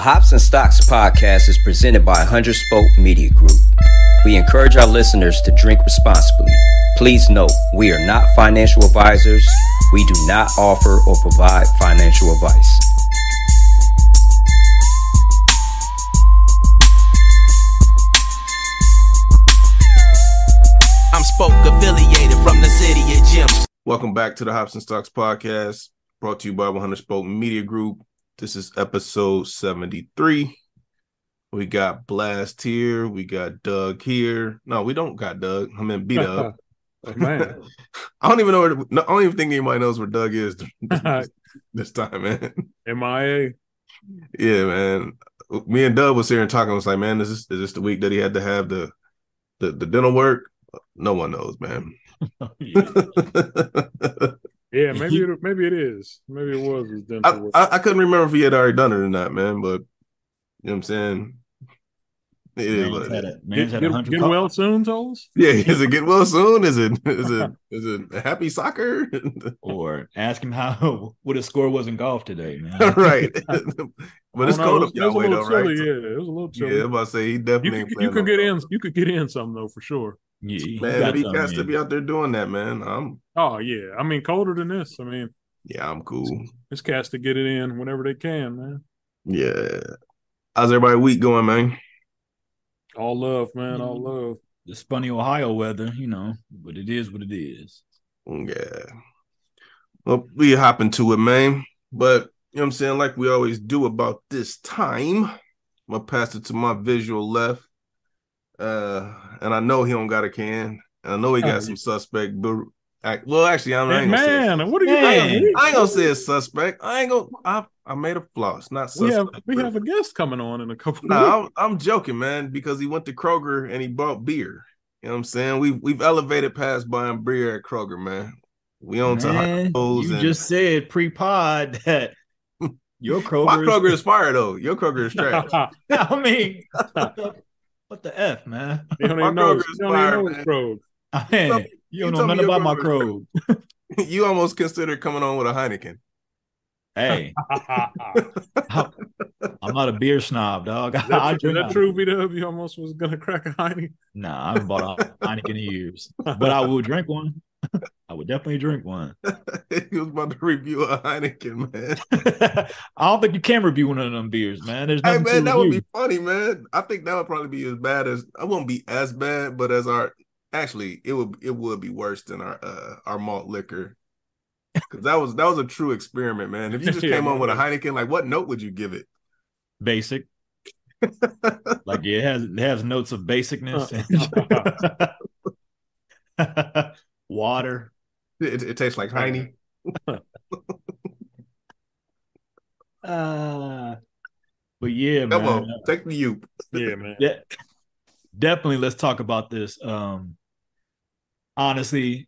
Hops and Stocks podcast is presented by 100 Spoke Media Group. We encourage our listeners to drink responsibly. Please note, we are not financial advisors. We do not offer or provide financial advice. I'm Spoke affiliated from the city of Gems. Welcome back to the Hops and Stocks podcast, brought to you by 100 Spoke Media Group. This is episode 73. We got Blast here. We got Doug here. No, we don't got Doug. I mean, beat up. Oh, man. I don't even know where. no, I don't even think anybody knows where Doug is this, this time, man. MIA. Yeah, man. Me and Doug was here and talking. I was like, man, is this is this the week that he had to have the the, the dental work? No one knows, man. Oh, Yeah, maybe it, maybe it is. Maybe it was his dental I. I, I couldn't remember if he had already done it or not, man. But you know what I'm saying? It is Man's what had is. a, man's Get, had get, get well soon, Toles. Yeah, is it get well soon? Is it is it is it happy soccer? or ask him how what his score was in golf today, man. right. but it's I don't know, oh, cold it up was- it that was a way little though, right? chilly, Yeah, it was a little chilly. Yeah, chilly. I'm about to say he you definitely could, you playing could get golf. in. You could get in some though for sure. Yeah, he Man, got he has to be out there doing that, man. I'm Oh yeah, I mean colder than this. I mean, yeah, I'm cool. this cats to get it in whenever they can, man. Yeah. How's everybody week going, man? All love, man. All love. This funny Ohio weather, you know, but it is what it is. Yeah. Well, we hop into it, man. But you know what I'm saying, like we always do about this time. I'm gonna pass it to my visual left. Uh, and I know he don't got a can. And I know he got Oh, some suspect. But act- well, actually, I'm I Hey, ain't gonna say man, what are you? Man. doing? I ain't gonna say it's suspect. I ain't gonna. I I made a floss, not We have we have a guest coming on in a couple. No, weeks. I'm, I'm joking, man, because he went to Kroger and he bought beer. You know what I'm saying? We've we've elevated past buying beer at Kroger, man. We own to Man, Hot you and just said pre-pod that your Kroger. my is- Kroger is fire though. Your Kroger is trash. I mean, what the, f, man? You don't My know. Kroger is You don't even fire, know man. Krog. I tell mean, me- you you don't tell know nothing about my Kroger. you almost considered coming on with a Heineken. Hey, I'm not a beer snob, dog. Is I drink- that true, VW? You almost was gonna crack a Heine. Nah, I haven't bought a Heineken in years, but I will drink one. I would definitely drink one. he was about to review a Heineken, man. I don't think you can review one of them beers, man. There's Hey nothing man, that would be funny, man. I think that would probably be as bad as I won't be as bad, but as our actually it would it would be worse than our uh our malt liquor. Cause that was that was a true experiment, man. If you just Yeah, came on with a. Heineken, like what note would you give it? basic. Like yeah, it has it has notes of basicness. Water. It, it tastes like Heine. Uh, but yeah, Come man. on, take the you. yeah, man. Yeah, definitely. Let's talk about this. Um, honestly,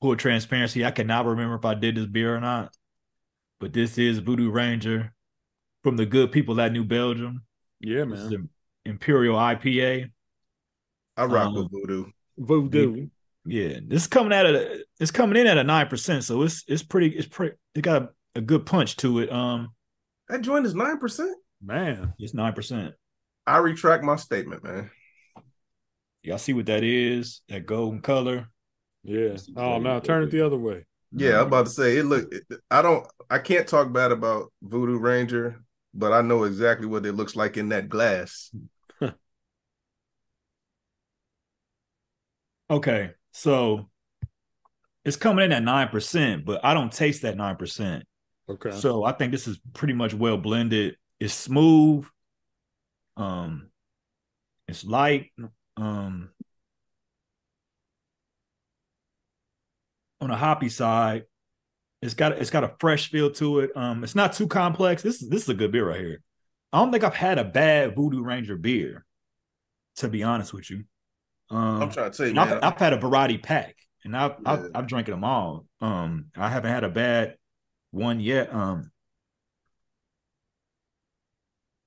full transparency, I cannot remember if I did this beer or not. But this is Voodoo Ranger from the good people at New Belgium. Yeah, This is man. an Imperial IPA. I rock Um, with voodoo. Voodoo. Yeah, this is coming out of it's coming in at a nine percent, so it's it's pretty it's pretty it got a, a good punch to it. Um, That joint is nine percent. Man. it's nine percent. I retract my statement, man. Y'all see what that is? That golden color. Yeah. Oh no, turn it the other way. Yeah, I'm about to say it. Look, I don't. I can't talk bad about Voodoo Ranger, but I know exactly what it looks like in that glass. Okay, so it's coming in at nine percent, but I don't taste that nine percent. Okay. So I think this is pretty much well blended. It's smooth. Um, it's light. Um, on the hoppy side, it's got it's got a fresh feel to it. Um, it's not too complex. This is this is a good beer right here. I don't think I've had a bad Voodoo Ranger beer, to be honest with you. Um, I'm trying to tell you, I've. I've had a variety pack, and I've, I've Yeah. I've drank them all. Um, I haven't had a bad one yet. Um,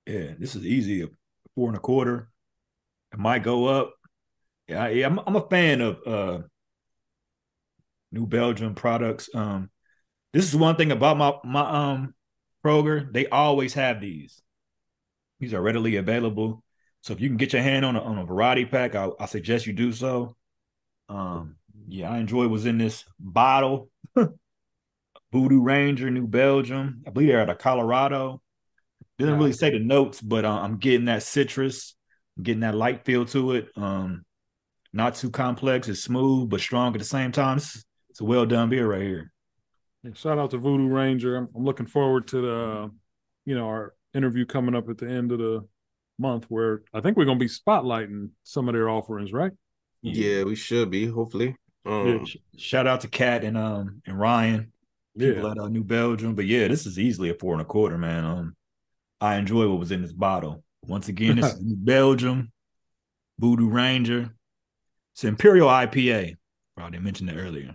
yeah, this is easy. A four and a quarter. It might go up. Yeah, yeah. I'm I'm a fan of uh New Belgium products. Um, this is one thing about my my um Kroger. They always have these. These are readily available. So if you can get your hand on a, on a variety pack, I, I suggest you do so. Um, yeah, I enjoy what's in this bottle. Voodoo Ranger, New Belgium. I believe they're out of Colorado. Didn't really say the notes, but uh, I'm getting that citrus, getting that light feel to it. Um, not too complex. It's smooth but strong at the same time. It's, it's a well done beer right here. Yeah, shout out to Voodoo Ranger. I'm, I'm looking forward to the, you know, our interview coming up at the end of the month, where I think we're gonna be spotlighting some of their offerings, right? Yeah, we should be, hopefully. Um, Yeah. Sh- Shout out to Kat and um and Ryan, people Yeah, at uh, New Belgium. But yeah, this is easily a four and a quarter, man. Um, I enjoy what was in this bottle. Once again, this is Belgium, Voodoo Ranger. It's Imperial IPA. Probably mentioned it earlier.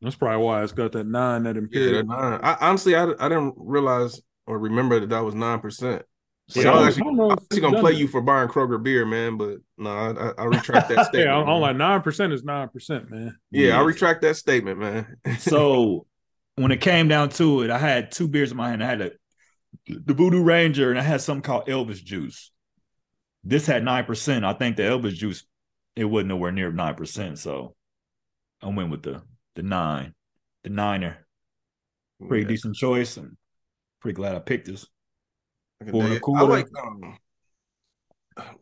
that's probably why it's got that nine that yeah, imperial. they're nine. I, honestly, I, I didn't realize or remember that that was nine percent. So, Yeah, I was actually, don't I was actually gonna play that. you for buying Kroger beer, man. But no, I, I, I retract that statement. yeah, I'm, I'm like nine percent is nine percent, man. yeah, I retract that statement, man. so when it came down to it, I had two beers in my hand. I had a, the Voodoo Ranger and I had something called Elvis Juice. This had nine percent. I think the Elvis Juice it wasn't nowhere near nine percent. So I went with the the nine, the niner. Pretty Yeah, decent choice, and pretty glad I picked this. I four and a quarter. I like. Um,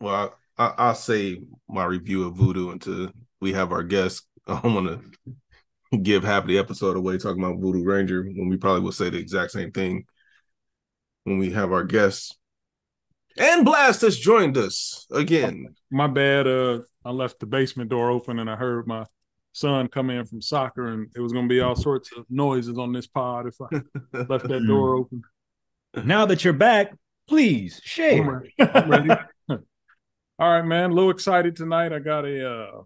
well, I, I, I'll say my review of Voodoo until we have our guests. I don't want to give half the episode away talking about Voodoo Ranger when we probably will say the exact same thing when we have our guests. And Blast has joined us again. My bad. Uh, I left the basement door open and I heard my son come in from soccer, and it was gonna be all sorts of noises on this pod if I left that door open. Now that you're back, please I'm share. ready. I'm ready. All right, man. A little excited tonight. I got a uh,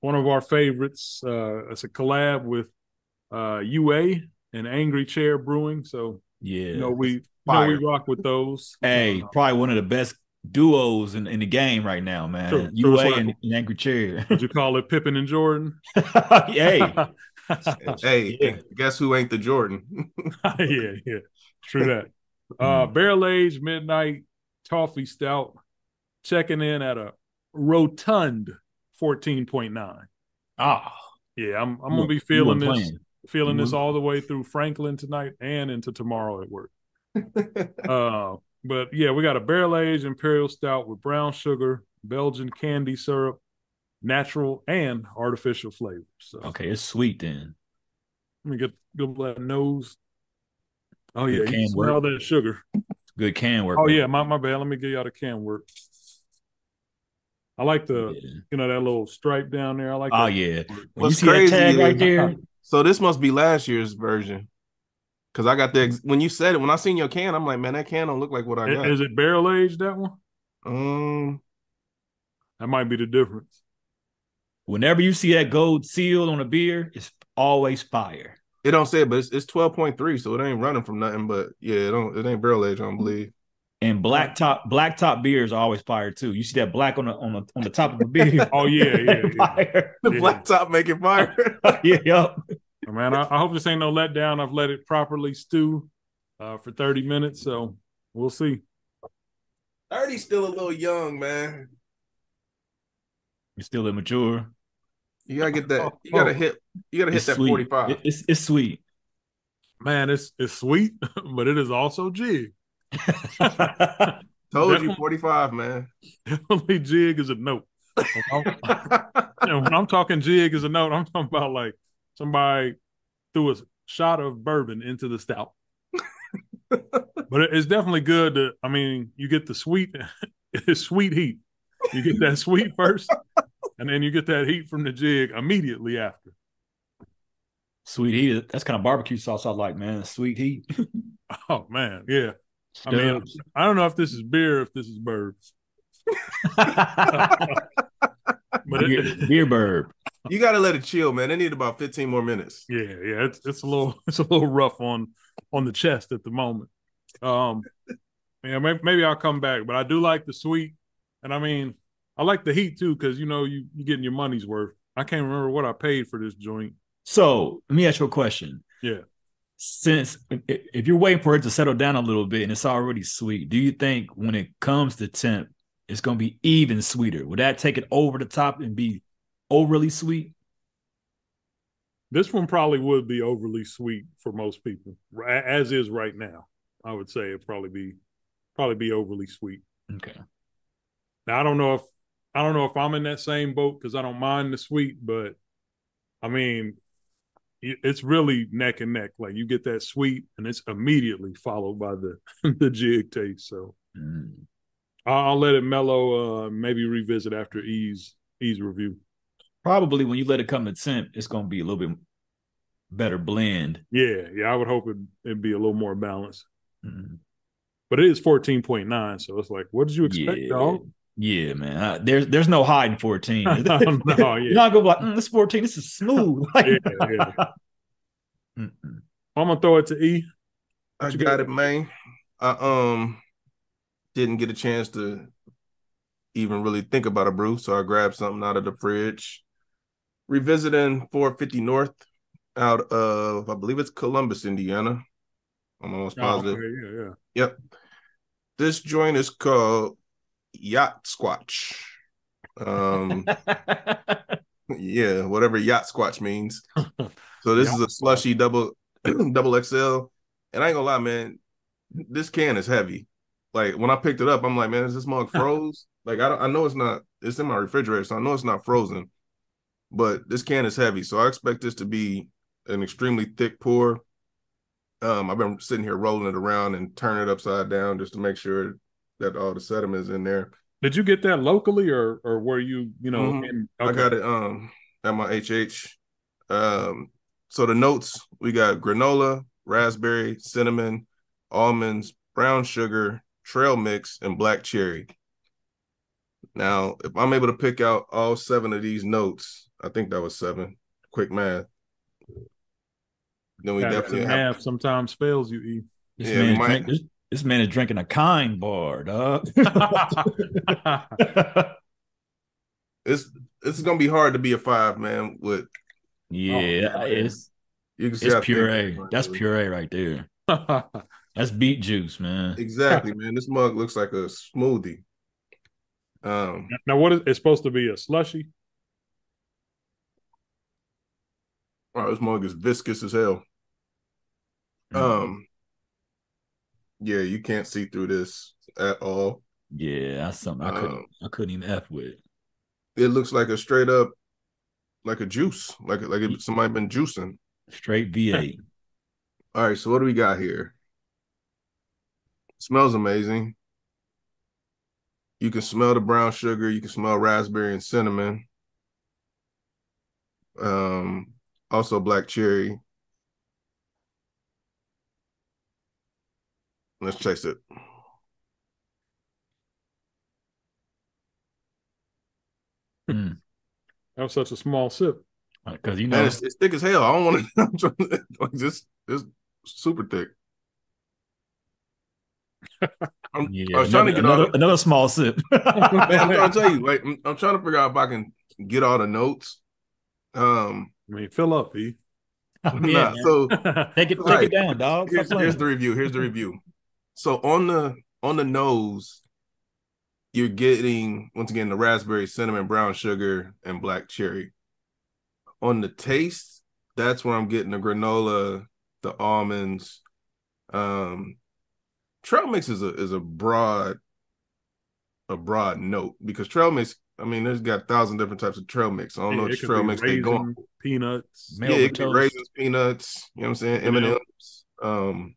one of our favorites. Uh, it's a collab with uh, UA and Angry Chair Brewing. So yeah. you know we you know we rock with those. Hey, Uh, probably one of the best duos in, in the game right now, man. True, true. UA That's and, and Angry Chair. would you call it Pippin and Jordan? hey, Hey, Yeah. guess who ain't the Jordan? yeah, yeah, true that. Uh, barrel aged midnight toffee stout, checking in at a rotund fourteen point nine. ah, Yeah, I'm I'm gonna be feeling this, playing. Feeling You this all the way through Franklin tonight and into tomorrow at work. Uh, but yeah, we got a barrel aged imperial stout with brown sugar, Belgian candy syrup, natural and artificial flavors. So Okay, it's sweet then. let me get get that nose. Oh yeah, Good you can can smell work. that sugar. Good can work. Oh man. yeah, my my bad. Let me get y'all the can work. I like the Yeah. you know that little stripe down there. I like. Oh that. yeah. When you What's see that crazy tag right is- there, so this must be last year's version. Cause I got the ex- when you said it, when I seen your can, I'm like, man, that can don't look like what I got. Is it barrel aged that one? Um, That might be the difference. whenever you see that gold seal on a beer, it's always fire. it don't say it, but it's it's twelve point three, so it ain't running from nothing. But yeah, it don't it ain't barrel aged. I don't believe. And black top black top beers are always fire too. You see that black on the on the on the top of the beer. Oh yeah, yeah, yeah. fire. The Yeah. black top making fire. yeah, yup. Man, I, I hope this ain't no letdown. I've let it properly stew uh, for 30 minutes, so we'll see. 30's still a little young, man. You're still immature. You gotta get that. Oh, You gotta oh. hit. You gotta hit It's that sweet. forty five. It's it's sweet. Man, it's it's sweet, but it is also jig. Told you forty five, man. Definitely jig is a note. When I'm, when I'm talking jig is a note, I'm talking about like somebody threw a shot of bourbon into the stout. but it's definitely good to, I mean, you get the sweet, it's sweet heat. You get that sweet first, and then you get that heat from the jig immediately after. Sweet heat. That's kind of barbecue sauce I like, man. Sweet heat. Oh man, yeah. I mean, I don't know if this is beer, if this is bourbon, but beer, it, beer burb. You gotta let it chill, man. They need about fifteen more minutes. yeah, yeah, it's it's a little it's a little rough on on the chest at the moment. Um, yeah, maybe, maybe I'll come back, but I do like the sweet, and I mean, I like the heat too because you know you you getting your money's worth. I can't remember what I paid for this joint. So let me ask you a question. Yeah. Since if you're waiting for it to settle down a little bit and it's already sweet, do you think when it comes to temp, it's gonna be even sweeter? Would that take it over the top and be overly sweet? This one probably would be overly sweet for most people, as is right now. I would say it'd probably be probably be overly sweet. Okay. Now I don't know if I don't know if I'm in that same boat because I don't mind the sweet, but I mean, it's really neck and neck. Like you get that sweet, and it's immediately followed by the the jig taste. So Mm. I'll, I'll let it mellow. Uh, maybe revisit after E's E's review. Probably when you let it come to temp, it's gonna be a little bit better blend. Yeah, yeah. I would hope it, it'd be a little more balanced. Mm. But it is fourteen point nine, so it's like, what did you expect, yeah. dog? Yeah, man. Uh, there's there's no hiding 14. No, yeah. You're not gonna be like, mm, this 14, this is smooth. Like, Yeah, yeah. I'm gonna throw it to E. I you got got? it, man. I um didn't get a chance to even really think about a brew, so I grabbed something out of the fridge. Revisiting 450 North out of I believe it's Columbus, Indiana. I'm almost Oh, positive. okay, yeah, yeah. Yep. This joint is called Yacht Squatch. Um yeah, whatever yacht squatch means. So this is a slushy double double XL. And I ain't gonna lie, man, this can is heavy. Like when I picked it up, I'm like, man, is this mug froze? like I don't, I know it's not. It's in my refrigerator, so I know it's not frozen. But this can is heavy, so I expect this to be an extremely thick pour. Um, I've been sitting here rolling it around and turning it upside down just to make sure that all the sediments in there. Did you get that locally, or or were you, you know, Mhm. in, I got it um at my HH. Um, so the notes we got granola, raspberry, cinnamon, almonds, brown sugar, trail mix, and black cherry. Now, if I'm able to pick out all seven of these notes, I think that was seven. Quick math. Then we Yeah, definitely have. sometimes fails you. E. This, Yeah, we man might- this, this man is drinking a kind bar, dog. It's it's gonna be hard to be a five, man. With yeah, Oh, man. it's you can it's puree. differently. That's puree right there. That's beet juice, man. Exactly, man. This mug looks like a smoothie. Um, now, what is it's supposed to be? A slushy? oh, this mug is viscous as hell. Um, yeah, you can't see through this at all. Yeah, that's something I couldn't Um, I couldn't even f with. It looks like a straight up, like a juice, like like if somebody been juicing. Straight V8. All right, so what do we got here? smells amazing. You can smell the brown sugar. You can smell raspberry and cinnamon. Um, also black cherry. Let's taste it. Mm. That was such a small sip. Because you know, Man, it's, it's thick as hell. I don't want to. I'm trying to like this. This super thick. I'm, yeah, I was trying to another, get all. another, another small sip. Man, I'm trying to tell you, like, I'm, I'm trying to figure out if I can get all the notes. Um, I mean, fill up, E. Oh, nah, yeah, man. so take it, take Right. it down, dog. Here's, here's the review. Here's the review. So on the on the nose, you're getting once again the raspberry, cinnamon, brown sugar, and black cherry. On the taste, that's where I'm getting the granola, the almonds. Um, trail mix is a is a broad, a broad note because trail mix. I mean, there's got a thousand different types of trail mix. I don't know It which trail mix they go going. Peanuts. Yeah, it could raisins, peanuts. You know what I'm saying? M and Yeah. M's. Um,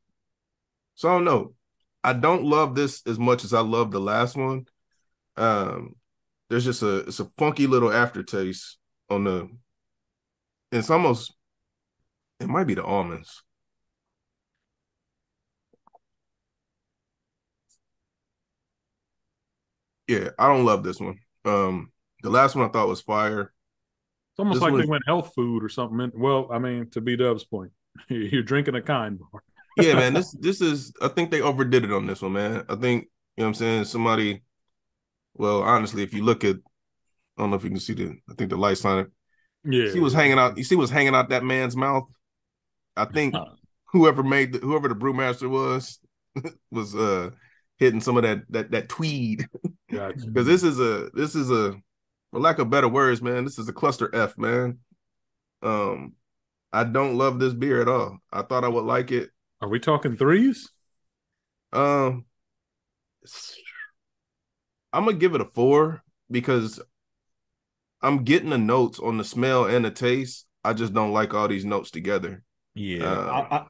so I don't know. I don't love this as much as I love the last one. Um, there's just a it's a funky little aftertaste on the. It's almost. It might be the almonds. Yeah, I don't love this one. Um, the last one I thought was fire. It's almost This like was- they went health food or something. Well, I mean, to be Dub's point, you're drinking a kind bar. Yeah, man, this this is I think they overdid it on this one, man. I think, you know what I'm saying, somebody well, honestly, if you look at I don't know if you can see the I think the lights on it. Yeah, See was hanging out, you see what's hanging out that man's mouth? I think whoever made the, whoever the brewmaster was was uh hitting some of that that that tweed Gotcha. because this is a this is a for lack of better words, man, this is a cluster F, man. Um, I don't love this beer at all. I thought I would like it. Are we talking threes? Um, I'm gonna give it a four because I'm getting the notes on the smell and the taste. I just don't like all these notes together. Yeah. Uh, I, I,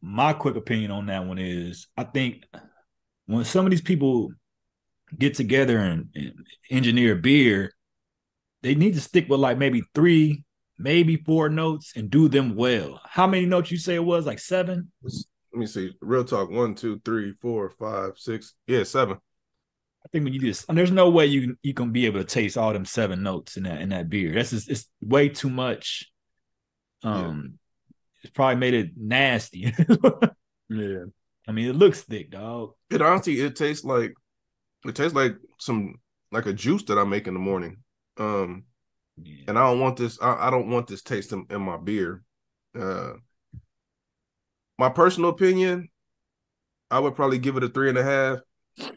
my quick opinion on that one is I think when some of these people get together and, and engineer beer, they need to stick with like maybe three, maybe four notes and do them well. How many notes you say it was? Like seven? Let me see. Real talk. One, two, three, four, five, six. Yeah, seven. I think when you just there's no way you can you can be able to taste all them seven notes in that in that beer. That's just it's way too much. Um it's probably made it nasty. Yeah. I mean, it looks thick, dog. It honestly, it tastes like it tastes like some like a juice that I make in the morning. Um, Yeah. and I don't want this. I, I don't want this taste in, in my beer. Uh, my personal opinion, I would probably give it a three and a half,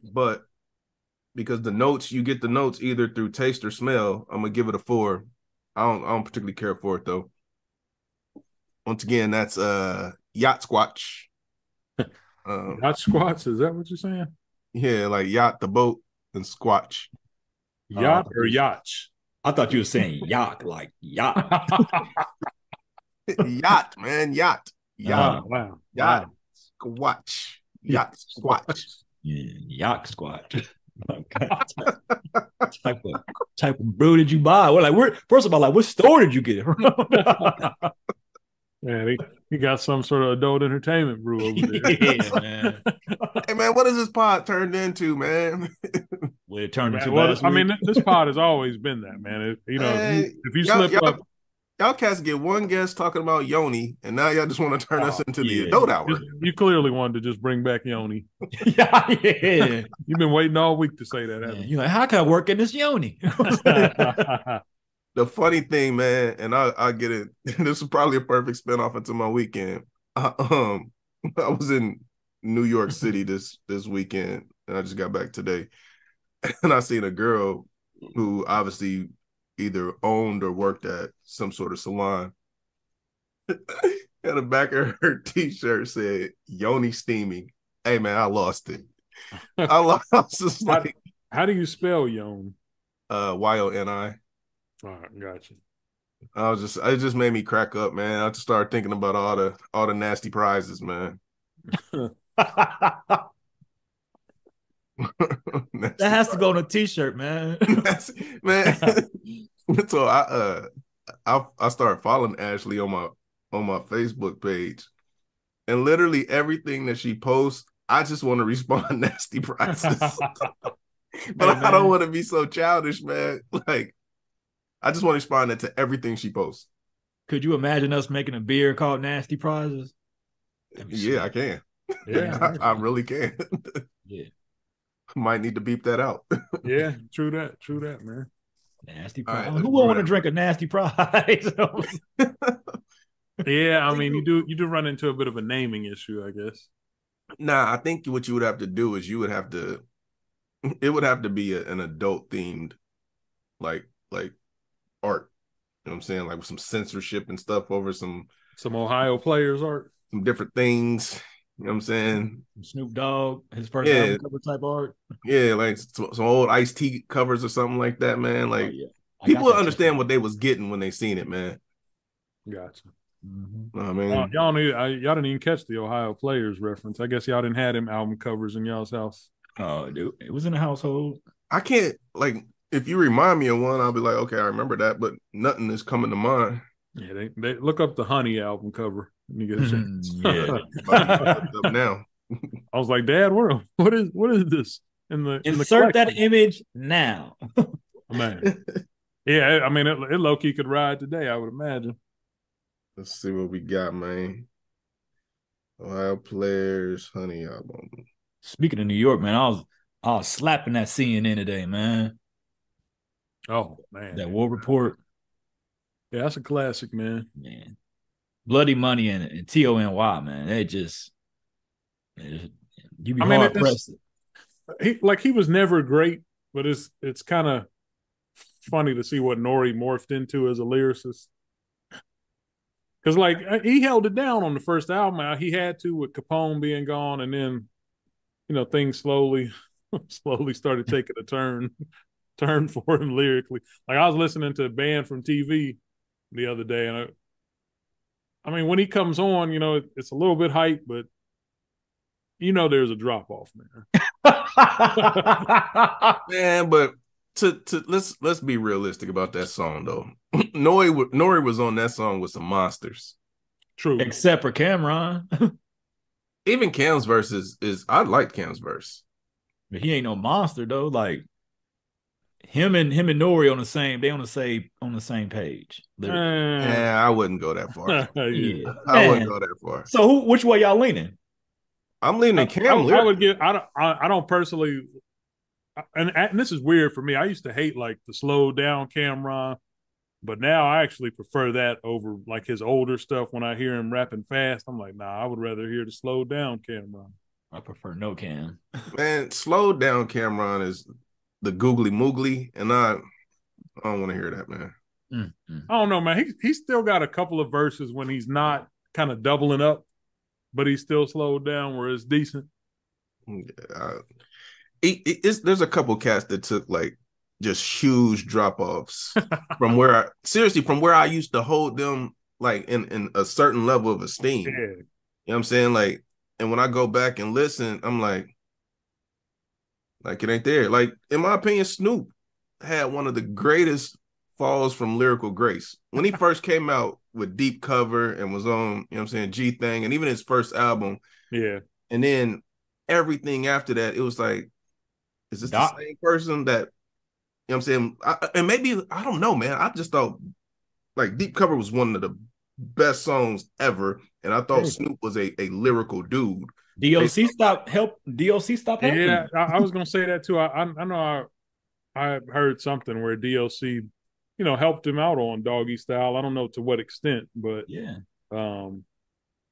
but because the notes you get the notes either through taste or smell, I'm gonna give it a four. I don't. I don't particularly care for it though. Once again, that's uh yacht squatch. Um, Yacht squats. Is that what you're saying? yeah, like yacht the boat and squatch. Yacht Uh, or yacht? I thought you were saying yacht, like yacht. yacht, man, yacht, uh, yacht, Oh, wow. yacht, squatch, yacht, squatch. Yacht squat. Okay. Oh, type of type of brew did you buy? We're like, where first of all, like what store did you get it from? Yeah, he, he got some sort of adult entertainment brew over there. yeah, man. Hey, man, what is this pod turned into, man? What it turned into Man, well, last I mean, this pod has always been that, man. It, you know, if you, if you y'all- slip y'all- up, Y'all cats get one guest talking about Yoni, and now y'all just want to turn us Oh, into the adult hour. just- you clearly wanted to just bring back Yoni. yeah, yeah. You've been waiting all week to say that, Yeah, haven't You're like, how can I work in this yoni? The funny thing, man, and I I get it. This is probably a perfect spinoff into my weekend. I, um, I was in New York City this this weekend, and I just got back today, and I seen a girl who obviously either owned or worked at some sort of salon. and the back of her t-shirt said "Yoni steaming." Hey man, I lost it. I lost. I How- like How do you spell Yon? uh, Y O N I. All right, gotcha. I was just it just made me crack up, man. I just started thinking about all the all the nasty prizes, man. that has to go on a t-shirt, man. Nasty- man. so I uh I I started following Ashley on my on my Facebook page, and literally everything that she posts, I just want to respond nasty prizes. but Hey, I don't man. want to be so childish, man. Like I just want to respond that to everything she posts. Could you imagine us making a beer called Nasty Prizes? Yeah, I can. Yeah, I, I really can. Yeah. Might need to beep that out. yeah, true that, true that, man. Nasty prize. let's Who won't want to drink a nasty prize? Yeah, I mean, you do you do run into a bit of a naming issue, I guess. Nah, I think what you would have to do is you would have to it would have to be a, an adult themed like like art. You know what I'm saying? Like with some censorship and stuff over some Some Ohio players art. some different things. You know what I'm saying? Snoop Dogg, his first Yeah. album cover type art. Yeah, like some, some old Ice-T covers or something like that, man. Like Oh, yeah. People understand t-shirt. what they was getting when they seen it, man. Gotcha. Mhm. You know what I mean, Y'all, y'all, knew, I, y'all didn't even catch the Ohio players reference. I guess y'all didn't have them album covers in y'all's house. Oh, dude, it was in the household. I can't like if you remind me of one, I'll be like, okay, I remember that, but nothing is coming to mind. Yeah, they, they look up the Honey album cover when you get a hmm, chance. yeah. About to look up now. I was like, Dad, what what is what is this in the in the Insert that image now. man? Yeah, I mean, it, it low key could ride today. I would imagine. Let's see what we got, man. Ohio players, honey album. Speaking of New York, man, I was I was slapping that CNN today, man. Oh man, That war report, yeah, that's a classic, man. man. Bloody Money and, and T O N Y, man. They just it- you be I mean, hard pressed. he like he was never great, but it's it's kind of funny to see what Nori morphed into as a lyricist. Because like uh, he held it down on the first album, uh, he had to with Capone being gone, and then you know things slowly, slowly started taking a turn, turn for him lyrically. Like I was listening to a Banned from TV the other day, and I, I mean when he comes on, you know it, it's a little bit hype, but you know there's a drop off, man. Man, but to to let's let's be realistic about that song though. Nori Nori was on that song with some monsters. True. Except for Cam'ron. Even Cam's verse is, is I liked Cam's verse. But he ain't no monster though. Like him and him and Nori on the same, they on the same on the same page. literally. Eh, Yeah, I wouldn't go that far. yeah. Yeah. I wouldn't go that far. So who which way y'all leaning? I'm leaning I, Cam. I- I would lyrically. give. I don't. I, I don't personally. And, and this is weird for me. I used to hate like the slow down Cam'ron, but now I actually prefer that over like his older stuff. When I hear him rapping fast, I'm like, nah, I would rather hear the slow down Cam'ron. I prefer no Cam. Man, slow down Cam'ron is the googly moogly, and I I don't want to hear that, man. Mm, mm. I don't know, man. He he's still got a couple of verses when he's not kind of doubling up, but he's still slowed down where it's decent. Yeah, I- it- it- it's, there's a couple cats that took like just huge drop offs from where I seriously from where I used to hold them like in in a certain level of esteem. Yeah, You know what I'm saying? Like, and when I go back and listen, I'm like, like it ain't there. Like, in my opinion, Snoop had one of the greatest falls from lyrical grace. When he first came out with deep cover and was on, you know what I'm saying, G thing, and even his first album, yeah. and then everything after that, it was like, is this Doc- the same person that you know what I'm saying? I, and maybe I don't know, man. I just thought like Deep Cover was one of the best songs ever, and I thought Snoop was a, a lyrical dude. DOC stop help DOC stop helping. Yeah, I, I was gonna say that too. I I, I know I I heard something where DOC, you know, helped him out on Doggy Style. I don't know to what extent, but Yeah. um,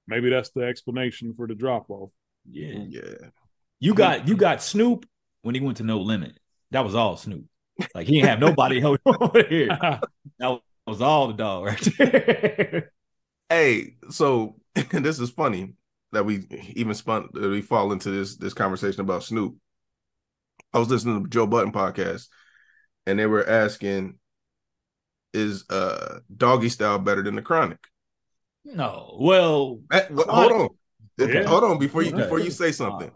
maybe that's the explanation for the drop off. Yeah. Yeah, You got you got Snoop when he went to No Limit. That was all Snoop. Like he didn't have nobody help him over here. That was all the dog right there. Hey, so this is funny that we even spun that we fall into this this conversation about Snoop. I was listening to Joe Budden podcast, and they were asking, "Is uh Doggy Style better than the Chronic?" no. Well, Eh, hold on, Yeah. hold on before you before you say something.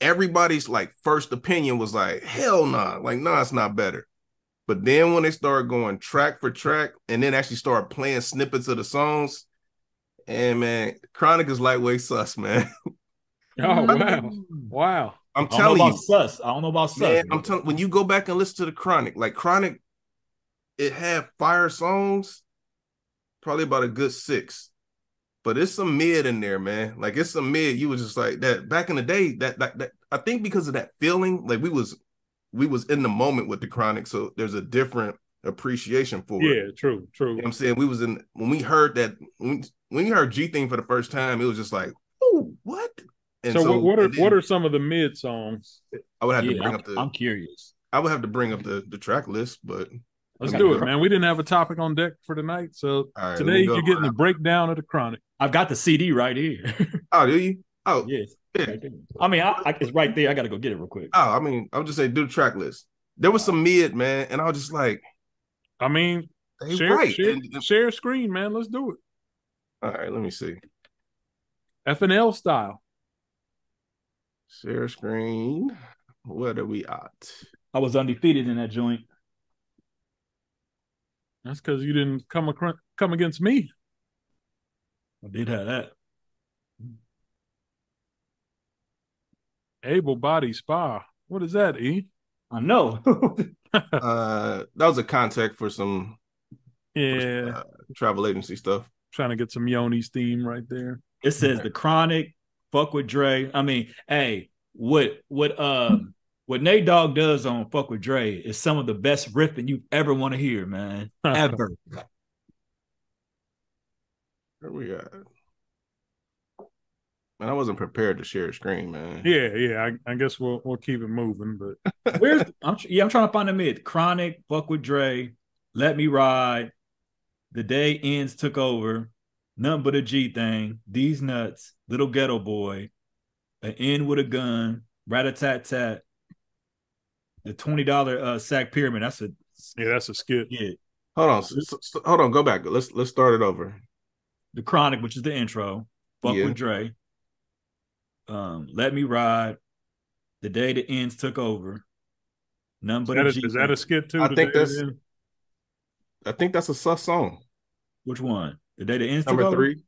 Everybody's like first opinion was like, "Hell nah," like, "Nah, it's not better." But then when they started going track for track, and then actually start playing snippets of the songs, and man, Chronic is lightweight sus, man. Oh wow, mm. wow. I'm I don't know telling you, sus. I don't know about sus. man. I'm telling when you go back and listen to the Chronic, like Chronic, it had fire songs, probably about a good six. But it's some mid in there, man. Like it's some mid. You was just like that back in the day. That that, that I think because of that feeling, like we was we was in the moment with the Chronic, so there's a different appreciation for it. Yeah, true, true. You know what I'm saying? We was in when we heard that when, when you heard G thing for the first time, it was just like, oh, what? And So, what what are then what are some of the mid songs? I would have to bring I'm, up the I'm curious. I would have to bring up the the track list, but Let's do it, man. We didn't have a topic on deck for tonight, so all right, let today you're getting the breakdown of the Chronic. I've got the CD right here. Oh, do you? Oh, yes. Yeah. right. I mean, I, I, it's right there. I got to go get it real quick. oh, I mean, I was just saying, do the track list. There was some mid, man, and I was just like, I mean, they share, right. share, And- and- share screen, man. Let's do it. all right, let me see. FNL style. Share screen. What are we at? I was undefeated in that joint. That's because you didn't come acro- come against me. I did have that. Able body spa. What is that, E? I know. Uh, that was a contact for some Yeah, uh, travel agency stuff. trying to get some Yoni steam right there. it says the chronic, fuck with Dre. I mean, hey, what what um what Nate Dogg does on Fuck with Dre is some of the best riffing you ever want to hear, man. Ever. Where we at? Man, I wasn't prepared to share a screen, man. Yeah, yeah. I, I guess we'll we'll keep it moving, but Where's I'm yeah, I'm trying to find the mid. Chronic, Fuck with Dre, Let Me Ride, The Day Ends Took Over, Nothing But a G Thing, These Nuts, Little Ghetto Boy, An End with a Gun, Rat a Tat Tat, the twenty dollar uh, sack pyramid. That's a yeah, that's a skit. yeah. Hold on, s- s- hold on. Go back. Let's let's start it over. The Chronic, which is the intro, Fuck Yeah. with Dre, um, Let Me Ride, The Day the Ends Took Over, Nothing Is But that a a, G is that a Thing. skit too? I think that's- it I think that's a sus song. Which one? The Day the Ends Took Number Over? three.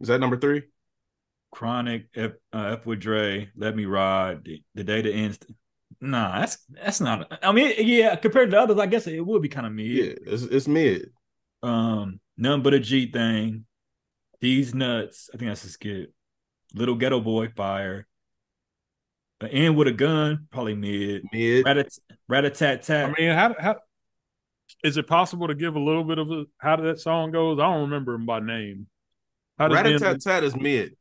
Is that number three? Chronic, F, uh, F with Dre, Let Me Ride, the, the day that ends. Nah, that's that's not. I mean, yeah, compared to others, I guess it would be kind of mid. Yeah, it's it's mid. Um, none but a G thing. These nuts. I think that's a skit. Little ghetto boy fire. An end with a gun, probably mid. Mid. Rat rat a tat tat. I mean, how how is it possible to give a little bit of a, how that song goes? I don't remember him by name. How does Rat a tat tat is mid.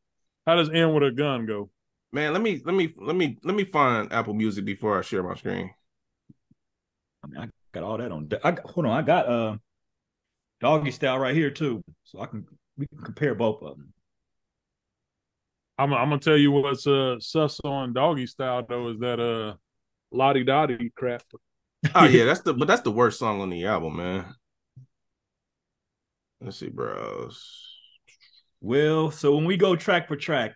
how does end with a gun go? Man, let me let me let me let me find Apple Music before I share my screen. I mean, I got all that on. I got, hold on, I got uh doggy style right here too, so I can we can compare both of them. I'm I'm gonna tell you what's uh sus on doggy style though is that uh Lodi Dodi crap. Oh yeah, that's the but that's the worst song on the album, man. Let's see, bros. Well, so when we go track for track,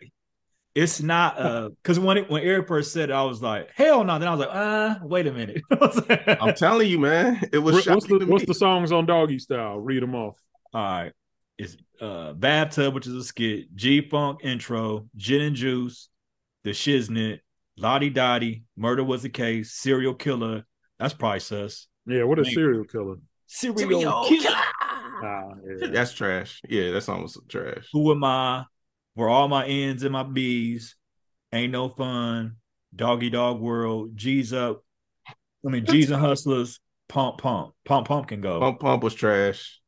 it's not uh because when it when Eric first said it, I was like, hell no. Then I was like, uh, wait a minute. I'm telling you, man, it was What's the to what's me. the songs on doggy style? Read them off. All right. It's uh Bathtub, which is a skit, G Funk intro, Gin and Juice, The Shiznit, Lodi Dodi, Murder Was the Case, Serial Killer. That's probably sus. Yeah, what is Thank- serial killer? Serial, Killer. Ah, yeah. That's trash. Yeah, that song was trash. Who am I? Where all my N's and my B's. Ain't no fun. Doggy Dog World. G's up. I mean, G's and Hustlers. Pump Pump. Pump Pump can go. Pump Pump was trash.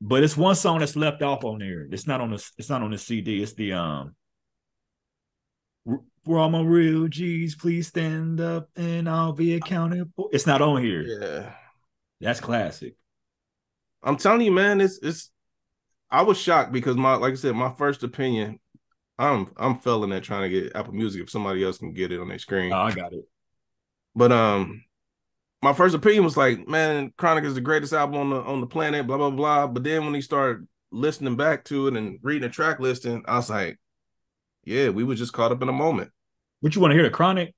But it's one song that's left off on there. It's not on the. It's not on the CD. It's the um. For all my real G's, please stand up and I'll be accounted for. It's not on here. Yeah. That's classic. I'm telling you, man, it's it's I was shocked because my like I said, my first opinion, I'm I'm failing at trying to get Apple Music if somebody else can get it on their screen. Oh, I got it. But um, my first opinion was like, man, Chronic is the greatest album on the on the planet, blah blah blah. But then when he started listening back to it and reading the track listing, I was like, yeah, we were just caught up in a moment. What you want to hear? The Chronic?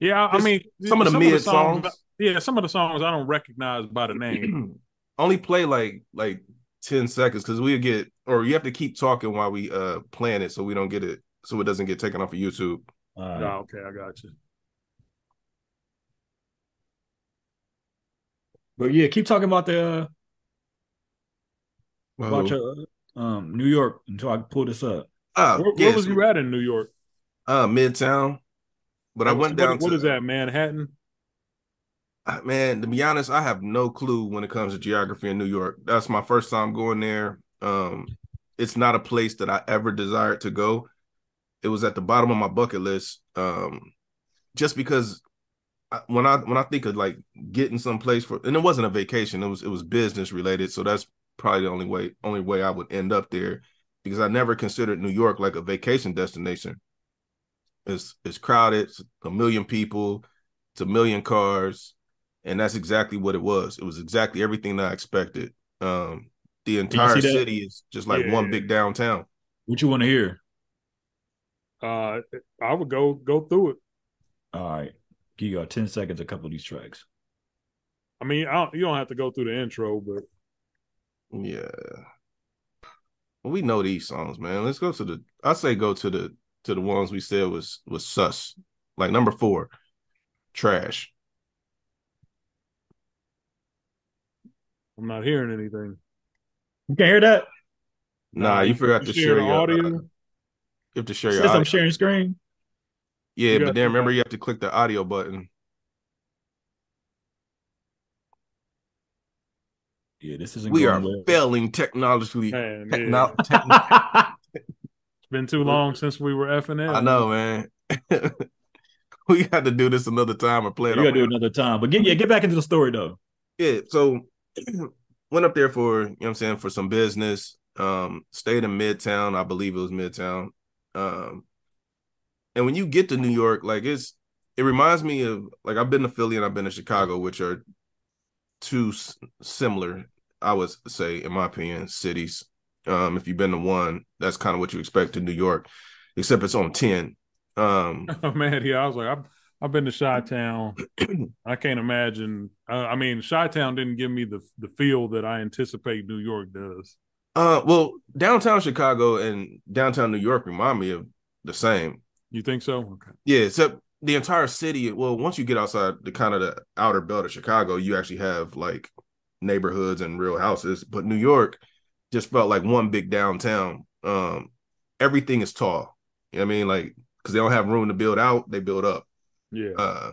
Yeah, I Just mean Some of the mid songs, songs, Yeah, some of the songs I don't recognize by the name. only play like like ten seconds because we get or you have to keep talking while we uh playing it so we don't get it so it doesn't get taken off of YouTube. All right. oh, okay, I got you. But yeah, keep talking about the uh, Well, about your um New York until I pull this up. uh, Where, where was you at in New York? Uh, Midtown. But I went What- down What to is that, Manhattan? Uh, Man, to be honest, I have no clue when it comes to geography in New York. That's my first time going there. Um, it's not a place that I ever desired to go. It was at the bottom of my bucket list. Um, just because I, when I when I think of like getting someplace for, and it wasn't a vacation, it was it was business related. So that's probably the only way only way I would end up there because I never considered New York like a vacation destination. It's it's crowded, it's a million people, it's a million cars and that's exactly what it was. It was exactly everything that I expected. Um, the entire city is just like Yeah. one big downtown. What you want to hear? Uh, I would go go through it. All right. Give you uh, 10 seconds, a couple of these tracks. I mean, I don't, you don't have to go through the intro, but Yeah, well, we know these songs, man. Let's go to the. I say go to the to the ones we said was was sus. Like number four, trash. I'm not hearing anything. You can't hear that? Nah, you forgot to share share your audio. uh, you have to share It your says I'm sharing screen. Yeah, but then remember you have to click the audio button. Yeah, this isn't. We are well. failing technologically. Man, techno- yeah. techno- it's been too long since we were effing in. I know, man. we got to do this another time or play it. You it. gotta do another time. But get yeah, get back into the story though. Yeah, so went up there for, you know what I'm saying, for some business. Um, stayed in Midtown, I believe it was Midtown. Um, and when you get to New York, like it's it reminds me of like I've been to Philly and I've been to Chicago, which are two s- similar, I would say, in my opinion, cities. Um, if you've been to one, that's kind of what you expect in New York, except it's on 10. Um, Oh man, yeah, I was like, I've I've been to Chi Town. I can't imagine. Uh, I mean, Chi Town didn't give me the the feel that I anticipate New York does. uh, well, downtown Chicago and downtown New York remind me of the same. You think so? Okay. Yeah, except the entire city. Well, once you get outside the kind of the outer belt of Chicago, you actually have like neighborhoods and real houses. But New York just felt like one big downtown. Um, everything is tall. You know what I mean? Like because they don't have room to build out, they build up. Yeah. Uh,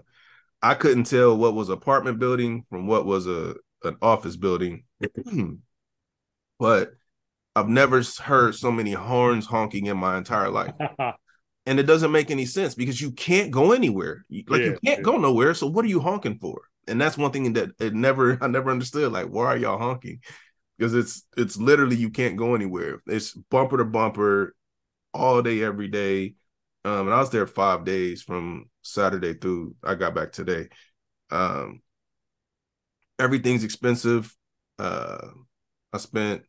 I couldn't tell what was apartment building from what was a an office building, but I've never heard so many horns honking in my entire life and it doesn't make any sense because you can't go anywhere. Like you can't yeah. go nowhere. So what are you honking for? And that's one thing that it never I never understood. Like, why are y'all honking? Because it's it's literally you can't go anywhere. It's bumper to bumper all day, every day. Um, and I was there five days from Saturday through I got back today. Um, everything's expensive. Uh, I spent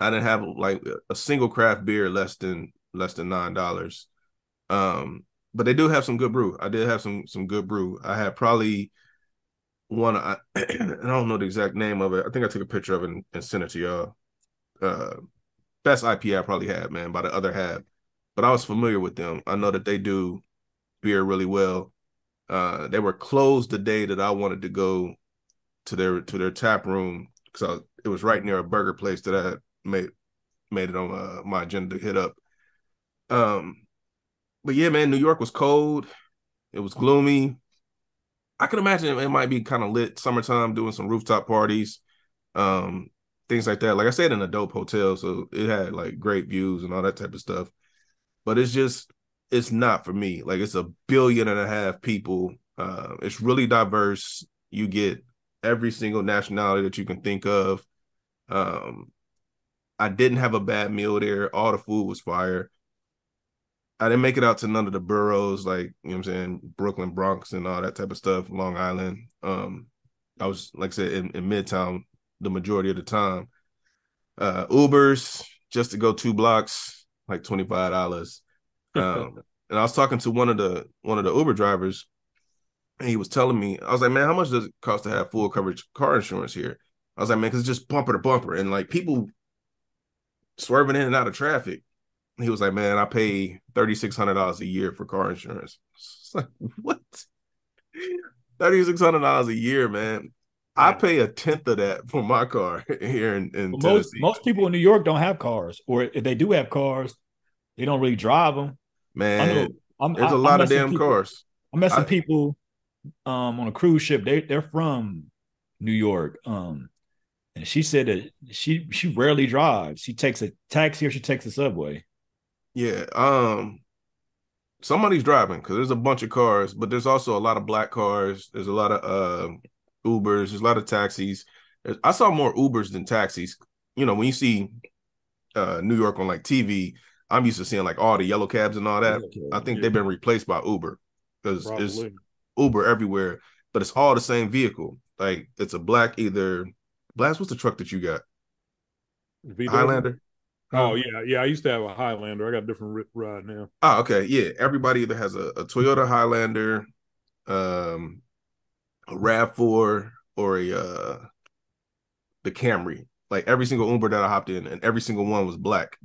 I didn't have like a single craft beer less than less than nine dollars. Um, but they do have some good brew. I did have some some good brew. I had probably one. I, I don't know the exact name of it. I think I took a picture of it and, and sent it to y'all. Uh, best IPA I probably had, man, by the other half. But I was familiar with them. I know that they do beer really well. Uh, they were closed the day that I wanted to go to their to their tap room because it was right near a burger place that I made made it on uh, my agenda to hit up. Um, but yeah, man, New York was cold. It was gloomy. I can imagine it might be kind of lit summertime, doing some rooftop parties, um, things like that. Like I said, in a dope hotel, so it had like great views and all that type of stuff. But it's just, it's not for me. Like it's a billion and a half people. Uh, it's really diverse. You get every single nationality that you can think of. Um, I didn't have a bad meal there. All the food was fire. I didn't make it out to none of the boroughs, like you know what I'm saying, Brooklyn, Bronx, and all that type of stuff, Long Island. Um, I was like I said in, in Midtown the majority of the time. Uh, Ubers just to go two blocks, like twenty five dollars. Um, and I was talking to one of the one of the Uber drivers, and he was telling me, I was like, man, how much does it cost to have full coverage car insurance here? I was like, man, because it's just bumper to bumper, and like people swerving in and out of traffic. He was like, man, I pay thirty six hundred dollars a year for car insurance. It's like what? Thirty six hundred dollars a year, man. I pay a tenth of that for my car here in, in Most Tennessee. most people in New York don't have cars, or if they do have cars, they don't really drive them. I man, I'm, there's a a lot of damn cars. I'm messing I- people um on a cruise ship. They they're from New York. Um and she said that she she rarely drives. She takes a taxi or she takes a subway. Yeah. Um somebody's driving because there's a bunch of cars, but there's also a lot of black cars. There's a lot of uh Ubers, there's a lot of taxis. There's- I saw more Ubers than taxis. You know, when you see uh New York on like TV, I'm used to seeing like all the yellow cabs and all that. I think Yeah. they've been replaced by Uber because it's Uber everywhere, but it's all the same vehicle. Like it's a black either Blast, what's the truck that you got? Highlander? Oh yeah, yeah. I used to have a Highlander. I got a different ride now. Oh, okay. Yeah. Everybody either has a, a Toyota Highlander, um, a RAV4, or a uh the Camry. Like every single Uber that I hopped in, and every single one was black.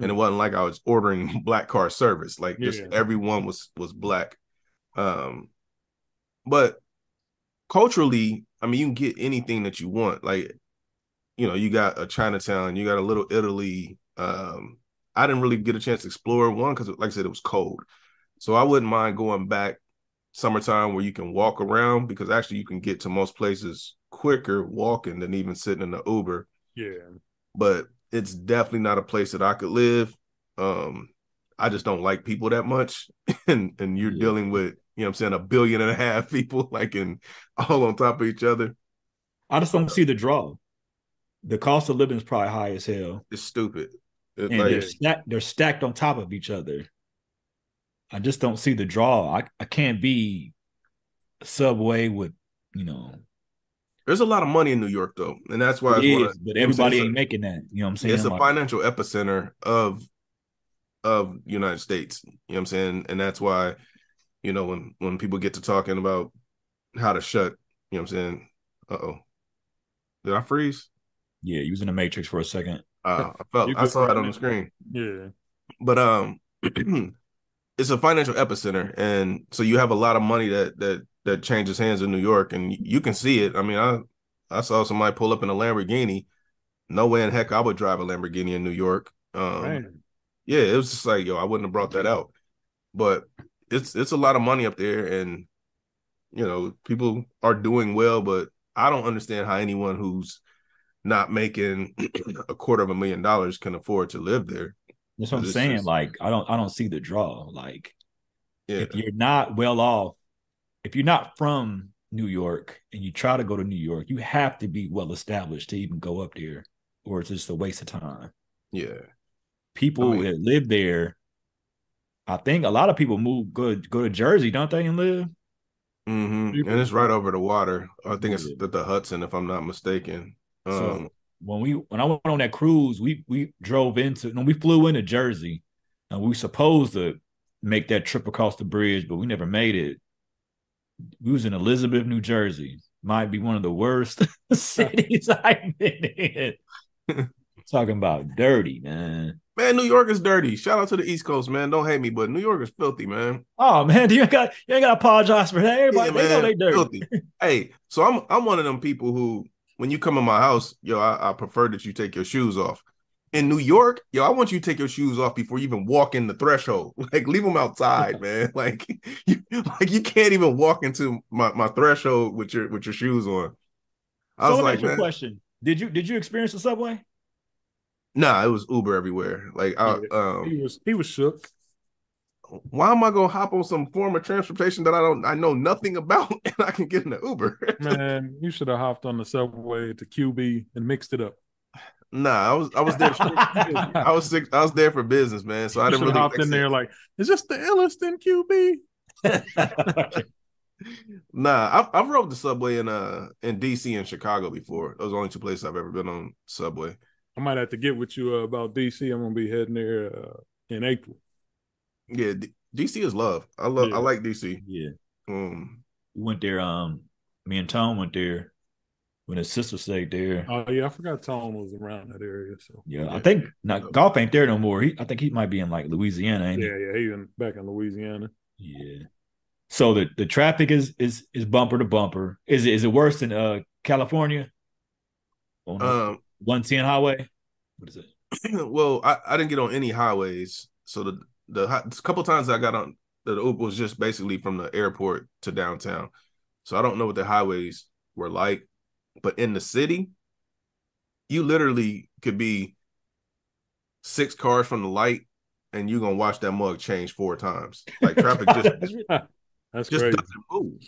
And it wasn't like I was ordering black car service. Like just Yeah. everyone was was black. Um but culturally, I mean, you can get anything that you want. Like, you know, you got a Chinatown, you got a little Italy. Um, I didn't really get a chance to explore one because, like I said, it was cold. So I wouldn't mind going back summertime where you can walk around because actually you can get to most places quicker walking than even sitting in the Uber. Yeah. But it's definitely not a place that I could live. Um, I just don't like people that much. and and you're Yeah. dealing with, you know what I'm saying, a billion and a half people like in all on top of each other. I just don't see the draw. The cost of living is probably high as hell. It's stupid. It's and like they're stacked they're stacked on top of each other. I just don't see the draw. I, I can't be subway with you know there's a lot of money in New York though. And that's why it it's one is, of- but you know what I'm saying? everybody It's a- ain't making that. You know what I'm saying? it's a Like, financial epicenter of of United States. You know what I'm saying? And that's why, you know, when when people get to talking about how to shut, you know what I'm saying? Uh oh. Did I freeze? yeah, you was in the matrix for a second. Uh, I felt I saw right it on the screen. Yeah. But um it's a financial epicenter. And so you have a lot of money that that that changes hands in New York and you can see it. I mean, I I saw somebody pull up in a Lamborghini. No way in heck I would drive a Lamborghini in New York. Um Man. yeah, it was just like, yo, I wouldn't have brought that out. But it's it's a lot of money up there, and you know, people are doing well, but I don't understand how anyone who's not making a quarter of a million dollars can afford to live there. That's what I'm saying. just- Like I don't I don't see the draw. Like Yeah. if you're not well off, if you're not from New York and you try to go to New York, you have to be well established to even go up there, or it's just a waste of time. Yeah. People I mean- that live there, I think a lot of people move go go to Jersey, don't they, and live? Mm-hmm. And it's right over the water. I think it's the, the Hudson, if I'm not mistaken. Um, So when we when I went on that cruise, we we drove into no, we flew into Jersey, and we supposed to make that trip across the bridge, but we never made it. We was in Elizabeth, New Jersey. Might be one of the worst cities I've been in. Talking about dirty, man. man, New York is dirty. Shout out to the East Coast, man. Don't hate me, but New York is filthy, man. Oh man, you ain't got you ain't got to apologize for that. Everybody Yeah, they know they dirty. filthy. hey, so I'm I'm one of them people who, when you come in my house, yo, I, I prefer that you take your shoes off. In New York, yo, I want you to take your shoes off before you even walk in the threshold. Like, leave them outside, man. Like, you like you can't even walk into my, my threshold with your with your shoes on. I so was like, ask you a man, question. Did you did you experience the subway? nah, it was Uber everywhere. Like, I, um, He was he was shook. Why am I gonna hop on some form of transportation that I don't I know nothing about and I can get in the Uber? Man, you should have hopped on the subway to QB and mixed it up. Nah, I was I was there. strictly- I was sick. I was there for business, man. So I didn't should have really hopped in say- there like, is this the illest in QB? Nah, I've I've rode the subway in uh in DC and Chicago before. Those are the only two places I've ever been on subway. I might have to get with you uh, about DC. I'm gonna be heading there uh, in April. Yeah, D- DC is love. I love. Yeah. I like DC. Yeah. Um, We went there. Um, me and Tom went there when his sister stayed there. Oh yeah, I forgot Tom was around that area. So yeah, I think now golf ain't there no more. He, I think he might be in like Louisiana. Ain't yeah, yeah, he's in, back in Louisiana. Yeah. So the the traffic is is is bumper to bumper. Is it is it worse than uh California? On um, one ten highway. What is it? well, I, I didn't get on any highways. So the the hi- a couple times I got on the Uber was just basically from the airport to downtown. So I don't know what the highways were like, but in the city, you literally could be six cars from the light, and you're gonna watch that mug change four times. Like traffic just That's just crazy. doesn't move.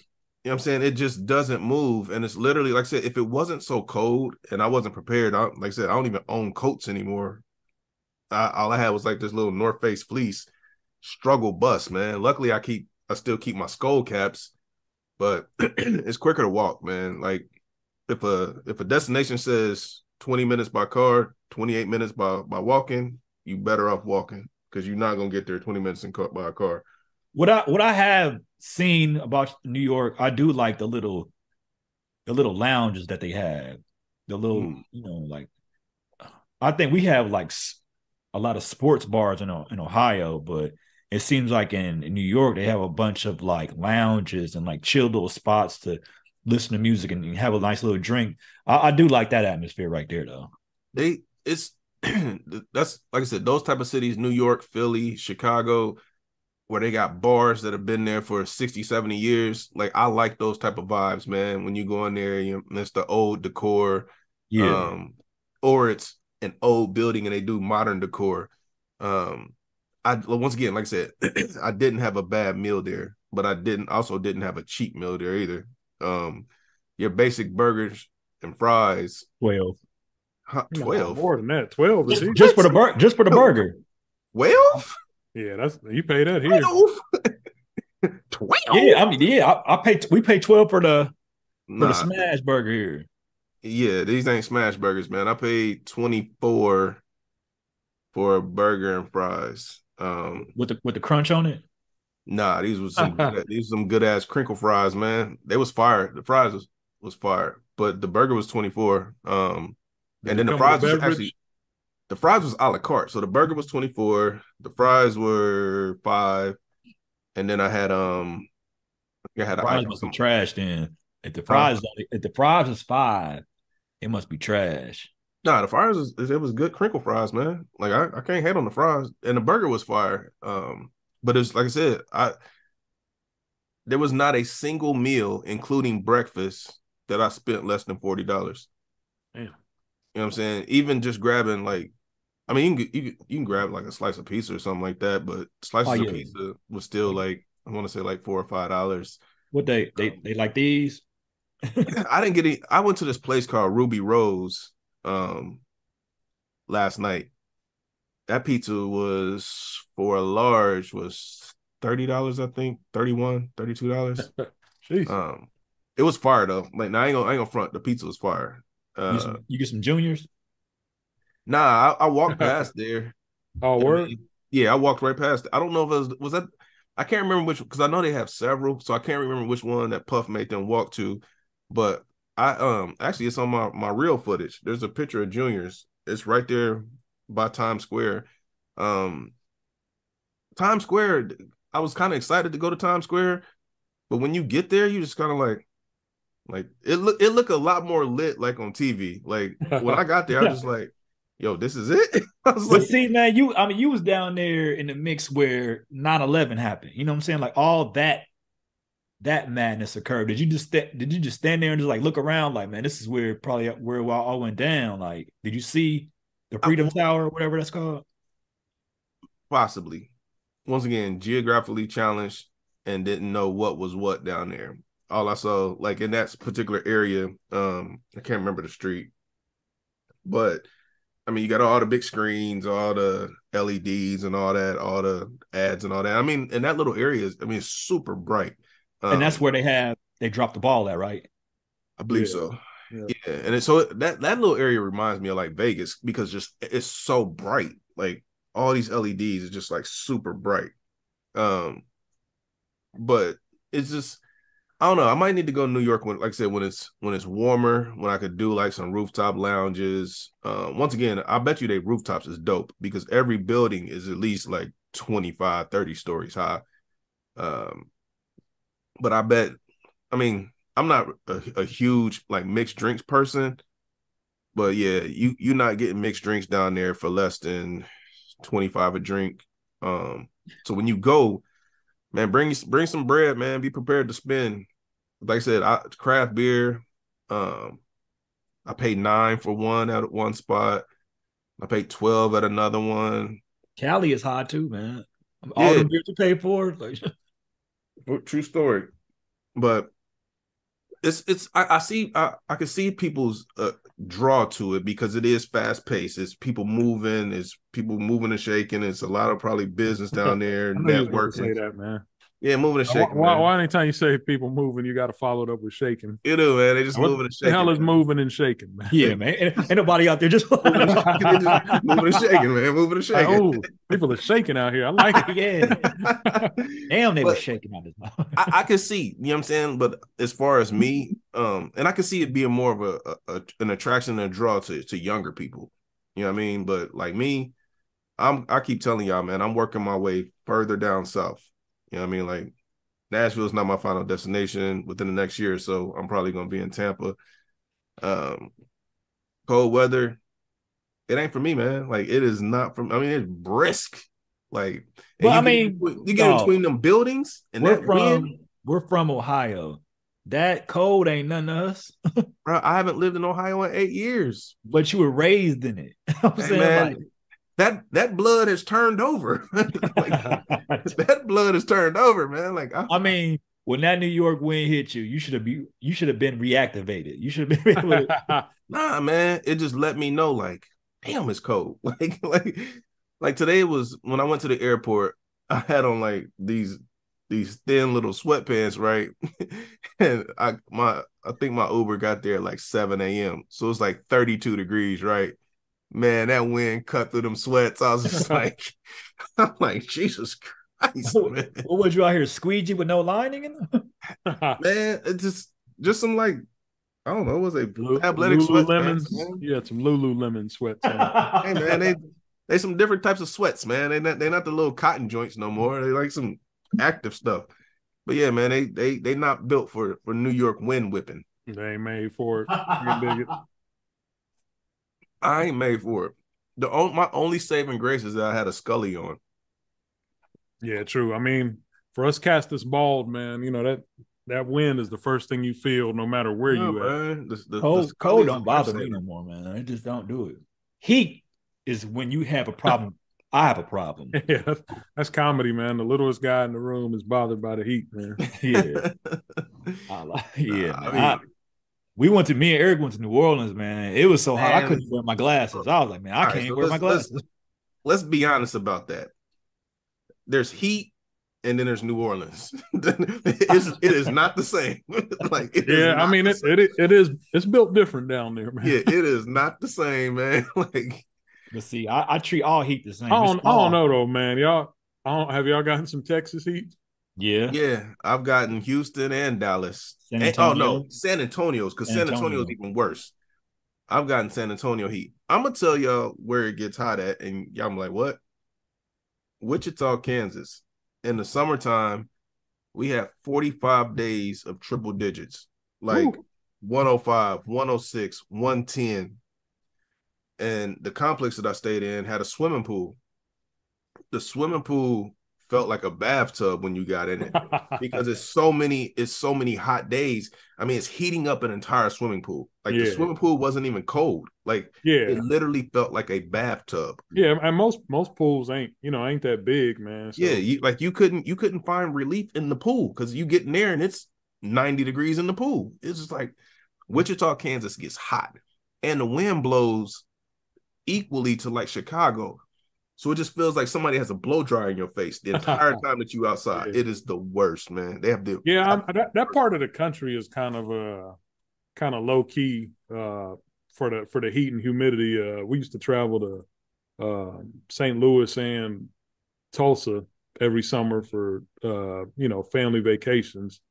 You know what I'm saying? It just doesn't move. And it's literally like I said, if it wasn't so cold and I wasn't prepared, I, like I said, I don't even own coats anymore. I, all I had was like this little North Face fleece struggle bus, man. Luckily, I keep I still keep my skull caps, but it's quicker to walk, man. Like if a if a destination says 20 minutes by car, 28 minutes by by walking, you better off walking because you're not gonna get there 20 minutes in car, by a car. What I what I have seen about New York, I do like the little the little lounges that they have. The little, Mm. you know, like I think we have like a lot of sports bars in in Ohio, but it seems like in, in New York they have a bunch of like lounges and like chill little spots to listen to music and have a nice little drink. I, I do like that atmosphere right there, though. they it's that's like I said, those type of cities, New York, Philly, Chicago, where they got bars that have been there for 60, 70 years. Like I like those type of vibes, man. When you go in there, you it's the old decor. Yeah. Um, or it's an old building and they do modern decor. Um, I once again, like I said, I didn't have a bad meal there, but I didn't also didn't have a cheap meal there either. Um, your basic burgers and fries, Twelve. huh, No, twelve. more than that. Twelve is Just, for the bur- just for the burger. Twelve? yeah. That's you pay that here. Twelve? Twelve? Yeah, I mean, yeah, I, I paid. We paid twelve for the for Nah, the smash burger here. Yeah, these ain't smash burgers, man. I paid twenty four for a burger and fries. Um, with the with the crunch on it. Nah, these was some good, these some good ass crinkle fries, man. They was fire. The fries was, was fire, but the burger was twenty four. Um, Did and then the fries was actually the fries was a la carte. So the burger was twenty four, the fries were five, and then I had um, I had Fries a, must be trash then. If the fries only, if the fries is five, it must be trash. Nah, the fries was it was good crinkle fries, man. Like I, I can't hate on the fries, and the burger was fire. Um, but it's like I said, I there was not a single meal, including breakfast, that I spent less than forty dollars. Damn. You know what I'm saying? Even just grabbing like, I mean, you can you can, you can grab like a slice of pizza or something like that, but slices Oh, of pizza was still like I want to say like four or five dollars. What they they they like these? I didn't get any. I went to this place called Rubirosa um last night. That pizza was for a large was $30, I think. 31 $32. Um it was fire though. Like now I ain't gonna I ain't gonna front. The pizza was fire. You, Uh get some, you get some juniors. nah, I, I walked past there. oh, I word. mean, yeah, I walked right past. I don't know if it was was that I can't remember which because I know they have several, so I can't remember which one that Puff made them walk to. But I um actually it's on my my real footage. There's a picture of Juniors. It's right there by Times Square. Um Times Square, I was kind of excited to go to Times Square, but when you get there, you just kind of like like it look it look a lot more lit like on TV. Like when I got there, I was just like, yo, this is it. I was But like, see, man, you I mean, you was down there in the mix where 9-11 happened. You know what I'm saying? Like all that that madness occurred. Did you just sta- did you just stand there and just like look around like, man, this is where probably where it all went down? Like, did you see the Freedom Tower or whatever that's called? Possibly. Once again, geographically challenged and didn't know what was what down there. All I saw, like in that particular area, um, I can't remember the street, but I mean, you got all the big screens, all the LEDs and all that, all the ads and all that. I mean, in that little area, is, I mean, it's super bright. Um, and that's where they have they dropped the ball at, right? I believe Yeah. so. Yeah. Yeah, and so that that little area reminds me of like Vegas because just it's so bright. Like all these LEDs is just like super bright. Um, but it's just I don't know. I might need to go to New York when, like I said, when it's when it's warmer, when I could do like some rooftop lounges. Uh, once again, I bet you they rooftops is dope because every building is at least like 25, 30 stories high. Um, but I bet, I mean, I'm not a, a huge like mixed drinks person, but yeah, you you're not getting mixed drinks down there for less than 25 a drink. Um, so when you go, man, bring bring some bread, man. Be prepared to spend. Like I said, I, craft beer. Um, I paid nine for one at one spot. I paid twelve at another one. Cali is high too, man. All Yeah. the beers you pay for, like True story. But it's it's I, I see I, I can see people's uh, draw to it because it is fast paced. It's people moving, it's people moving and shaking. It's a lot of probably business down there, I knew you was going to say that, man. Yeah, moving and shaking. why, man. why anytime you say people moving, you got to follow it up with shaking? You know, man, they just What moving and shaking. the shaking. hell is man. moving and shaking, man? yeah, man. Ain't, ain't nobody out there just moving and shaking, moving and shaking, man. Moving and shaking. oh, people are shaking out here. I like it. yeah. Damn, they were shaking out his mouth. I, I can see, you know what I'm saying? But as far as me, um, and I can see it being more of a, a, a an attraction and a draw to to younger people. You know what I mean? But like me, I'm I keep telling y'all, man, I'm working my way further down south. You know what I mean? Like Nashville's not my final destination within the next year so. I'm probably gonna be in Tampa. Um cold weather, it ain't for me, man. Like it is not from I mean, it's brisk. Like, Well, I you get mean, you get dog, between them buildings and we're from wind. we're from Ohio. That cold ain't nothing to us. Bro, I haven't lived in Ohio in eight years. But you were raised in it. I'm Hey, saying man, like that that blood has turned over. Like, that blood has turned over, man. Like, I, I mean, when that New York wind hit you, you should have be you should have been reactivated. You should have been able to nah, man. It just let me know, like, damn, it's cold. Like, like, like today was when I went to the airport. I had on like these these thin little sweatpants, right? and I my I think my Uber got there at like 7 a.m. So it's like 32 degrees, right? Man, that wind cut through them sweats. I was just like, I'm like, Jesus Christ, man. what was you out here squeegee with no lining in them? man, it's just just some like I don't know, what was it Lu- athletic Lululemon. sweatpants, man. Yeah, some Lululemon sweats. on. Hey man, they they some different types of sweats, man. They not they not the little cotton joints no more. They like some active stuff. But yeah, man, they they they not built for for New York wind whipping. they ain't made for it. You dig it? I ain't made for it. The on, my only saving grace is that I had a Scully on. Yeah, true. I mean, for us cats that's bald, man, you know that that wind is the first thing you feel, no matter where Yeah, you at. man. The, the, the Cold, Scully's cold don't bother me no more, man. It just don't do it. Heat is when you have a problem. I have a problem. Yeah, that's, that's comedy, man. The littlest guy in the room is bothered by the heat, man. Yeah, I like, yeah. Nah, man. I mean- I- we went to me and Eric went to New Orleans, man. It was so hot I couldn't wear my glasses. I was like, man, I All right, can't so wear my let's- let's- glasses. Let's be honest about that. There's heat and then there's New Orleans. it's, it is not the same. like Yeah, I mean it, it it is it's built different down there, man. yeah, it is not the same, man. Like But see, I, I treat all heat the same. I don't I don't know though, man. Y'all I don't have y'all gotten some Texas heat? Yeah, Yeah, I've gotten Houston and Dallas. And- oh no, San Antonio's because San San Antonio's Antonio. even worse. I've gotten San Antonio heat. I'm gonna tell y'all where it gets hot at, and y'all be like, what? Wichita, Kansas. In the summertime, we have 45 days of triple digits, like Ooh. 105, 106, 110. And the complex that I stayed in had a swimming pool. The swimming pool felt like a bathtub when you got in it because it's so many it's so many hot days. I mean it's heating up an entire swimming pool. Like the swimming pool wasn't even cold. Like yeah. it literally felt like a bathtub. Yeah, and most most pools ain't, you know, ain't that big, man. So, yeah you like you couldn't you couldn't find relief in the pool because you get in there and it's 90 degrees in the pool. It's just like wichita kansas gets hot and the wind blows equally to like chicago so it just feels like somebody has a blow dryer in your face the entire time that you outside Yeah. it is the worst man they have the Yeah, I'm, that that part of the country is kind of uh kind of low key uh for the for the heat and humidity. Uh we used to travel to uh St. Louis and Tulsa every summer for uh you know family vacations.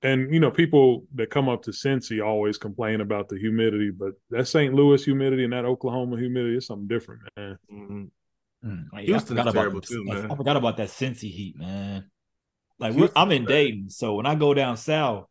And you know people that come up to Cincy always complain about the humidity, but that St. Louis humidity and that Oklahoma humidity is something different, man. Mhm. Mm, yeah, I forgot about terrible the- too, I- man. I forgot about that Cincy heat, man. Like we're, I'm in bad. Dayton, so when I go down south,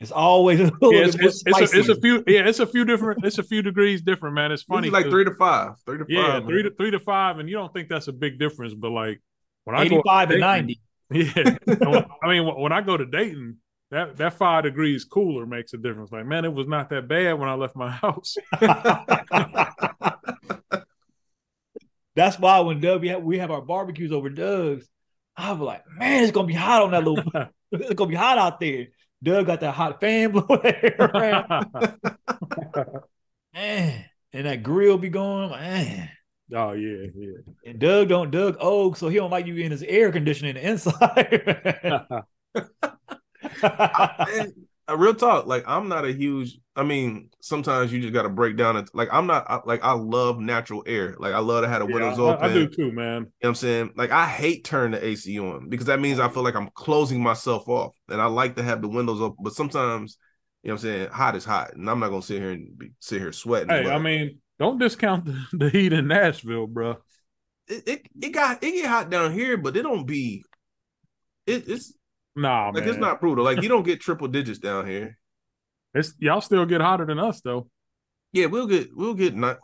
it's always a little Yeah, it's, bit more it's, it's, a, it's a few yeah, it's a few different it's a few degrees different, man. It's funny. Usually like 'cause- three to five, three to Yeah, five. three man. to three to five, and you don't think that's a big difference, but like when I go 85 to and Dayton- 90. yeah. When- I mean, when- when I go to Dayton, that that five degrees cooler makes a difference. Like, man, it was not that bad when I left my house. That's why when Doug we have, we have our barbecues over Doug's, I was like, man, it's gonna be hot on that little. it's gonna be hot out there. Doug got that hot fan blowing air around, man, and that grill be going, man. oh yeah, yeah. And Doug don't Doug old, so he don't like you in his air conditioning inside. And, uh, real talk, like I'm not a huge. I mean, sometimes you just got to break down it. Like I'm not I, like I love natural air. Like I love to have the Yeah, windows I, open. I do too, man. You know what I'm saying? Like I hate turning the AC on because that means I feel like I'm closing myself off, and I like to have the windows open. But sometimes, you know what I'm saying, hot is hot, and I'm not gonna sit here and be, sit here sweating. Hey, but I mean, don't discount the, the heat in Nashville, bro. it, it it got it get hot down here, but it don't be. It, it's Nah, like man. it's not brutal. Like you don't get triple digits down here. It's y'all still get hotter than us though. Yeah, we'll get we'll get not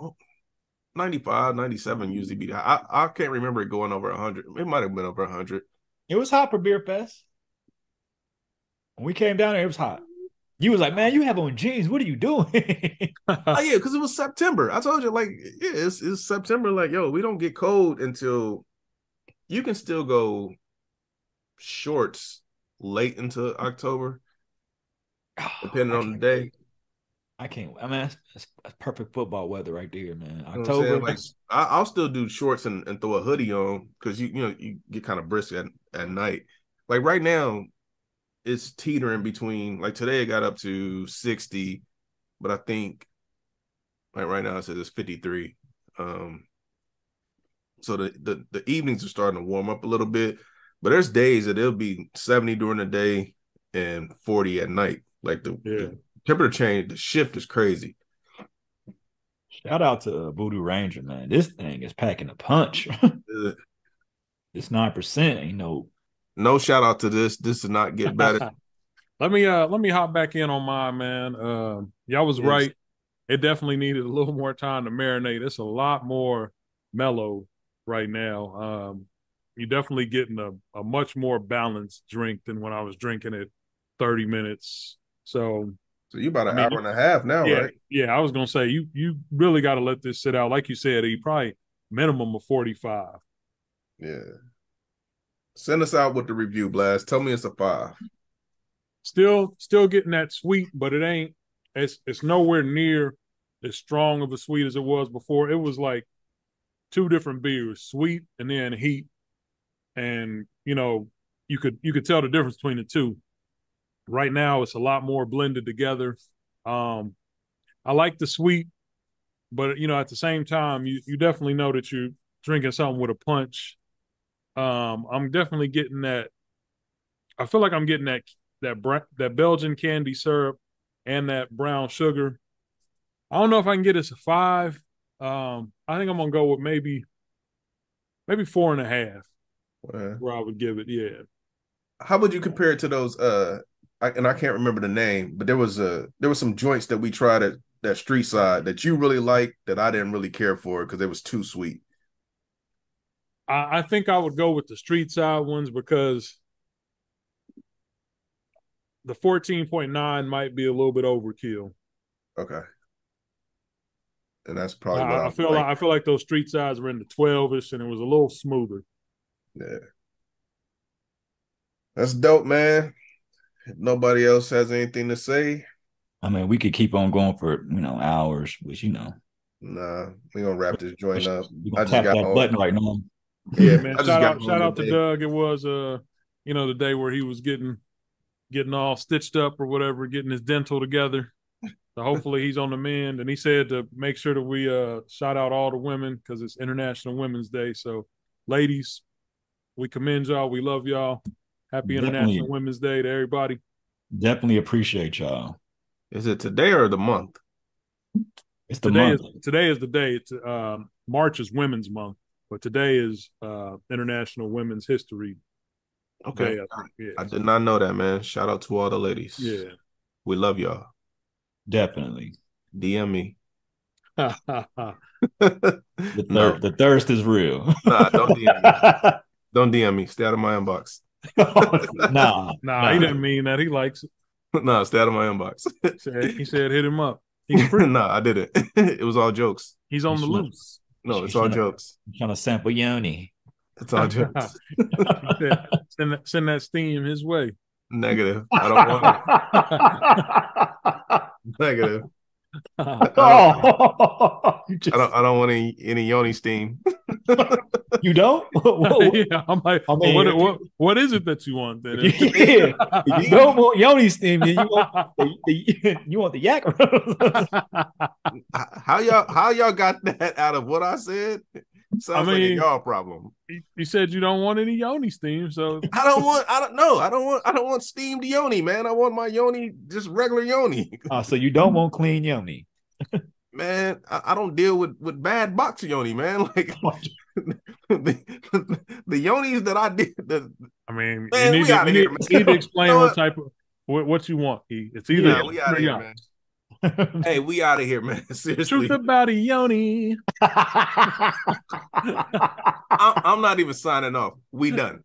95, 97 usually be. I I can't remember it going over hundred. It might have been over hundred. It was hot for beer fest. When we came down there, it was hot. You was like, man, you have on jeans. What are you doing? Oh yeah, because it was September. I told you, like, yeah, it's, it's September. Like, yo, we don't get cold until you can still go shorts late into October, depending I on the day. wait. I can't. I mean, that's, that's, perfect football weather right there, man. You know October. Like, I, I'll still do shorts and, and throw a hoodie on because you you know you get kind of brisk at, at night. Like right now, it's teetering between. Like today, it got up to sixty, but I think like right now it says it's fifty three. Um, so the, the the evenings are starting to warm up a little bit, but there's days that it'll be seventy during the day and forty at night. Like the, Yeah. the temperature change, the shift is crazy. Shout out to uh, Voodoo Ranger, man. This thing is packing a punch. It's nine percent. Ain't no. No shout out to this. This did not get better. let me uh let me hop back in on mine, man. Uh, y'all was Yes. right. It definitely needed a little more time to marinate. It's a lot more mellow right now. Um, you're definitely getting a, a much more balanced drink than when I was drinking it 30 minutes. So So you about an I mean, hour and a half now, yeah, right? yeah, I was gonna say you you really got to let this sit out. Like you said, he probably minimum of 45. Yeah. Send us out with the review, Blast. Tell me it's a five. Still still getting that sweet, but it ain't it's it's nowhere near as strong of a sweet as it was before. It was like two different beers, sweet and then heat. And you know, you could you could tell the difference between the two. Right now it's a lot more blended together. Um I like the sweet, but you know, at the same time, you you definitely know that you're drinking something with a punch. Um, I'm definitely getting that. I feel like I'm getting that that that Belgian candy syrup and that brown sugar. I don't know if I can get this a five. Um, I think I'm gonna go with maybe maybe four and a half. Where I would give it, yeah. how would you compare it to those? Uh, I, and I can't remember the name, but there was a there was some joints that we tried at that street side that you really liked that I didn't really care for because it was too sweet. I, I think I would go with the street side ones because the 14.9 might be a little bit overkill. Okay. And that's probably what I, I feel like I feel like those street sides were in the 12ish and it was a little smoother. Yeah. That's dope, man. If nobody else has anything to say, I mean, we could keep on going for you know hours, which you know. nah, we gonna wrap this joint up. We I gonna just tap got that button right now. Yeah, man. Shout out, shout out to today. Doug. It was uh, you know, the day where he was getting getting all stitched up or whatever, getting his dental together. So hopefully he's on the mend. And he said to make sure that we uh shout out all the women because it's International Women's Day. So ladies, we commend y'all. We love y'all. Happy Definitely. International Women's Day to everybody. Definitely appreciate y'all. Is it today or the month? It's the Today month. is today is the day. It's um March is Women's Month, but today is uh International Women's History Okay. Day. I. Yeah. I did not know that, man. Shout out to all the ladies. Yeah. We love y'all. Definitely. DM me. The, no, the thirst is real. nah, don't DM me. Don't DM me. Stay out of my inbox. nah, nah, he didn't mean that. He likes it. nah, stay out of my inbox. He said, he said hit him up. He's free. nah, I didn't. it was all jokes. He's on the He's loose. No, it's all jokes. I'm trying to sample Yoni. It's all jokes. He send, that, send that steam his way. Negative. I don't want it. Negative. oh, you, just, I don't. I don't want any any yoni steam. You don't? Whoa, whoa. yeah, I'm like, I mean, what, what, what is it that you want then? yeah. You don't want Yoni steam, you want the, the, you want the yak. How y'all? How y'all got that out of what I said? Sounds like a mean- y'all problem. you, you said you don't want any yoni steam, so I don't want. I don't know. I don't want. I don't want steamed yoni, man. I want my yoni just regular yoni, oh, so you don't want clean Yoni. Man. I, I don't deal with with bad box yoni, man. Like the, the yonis that I did. The, I mean, Man, you, need to, you, here, need, need to explain You know what type of what, what you want. E. It's either yeah, we out here, man. hey, we out of here, man. Seriously, Truth about a yoni. I'm, I'm not even signing off. We done.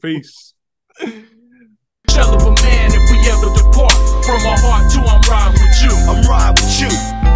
Peace. Of a man ever depart from our heart to I'm riding with you. I'm riding with you.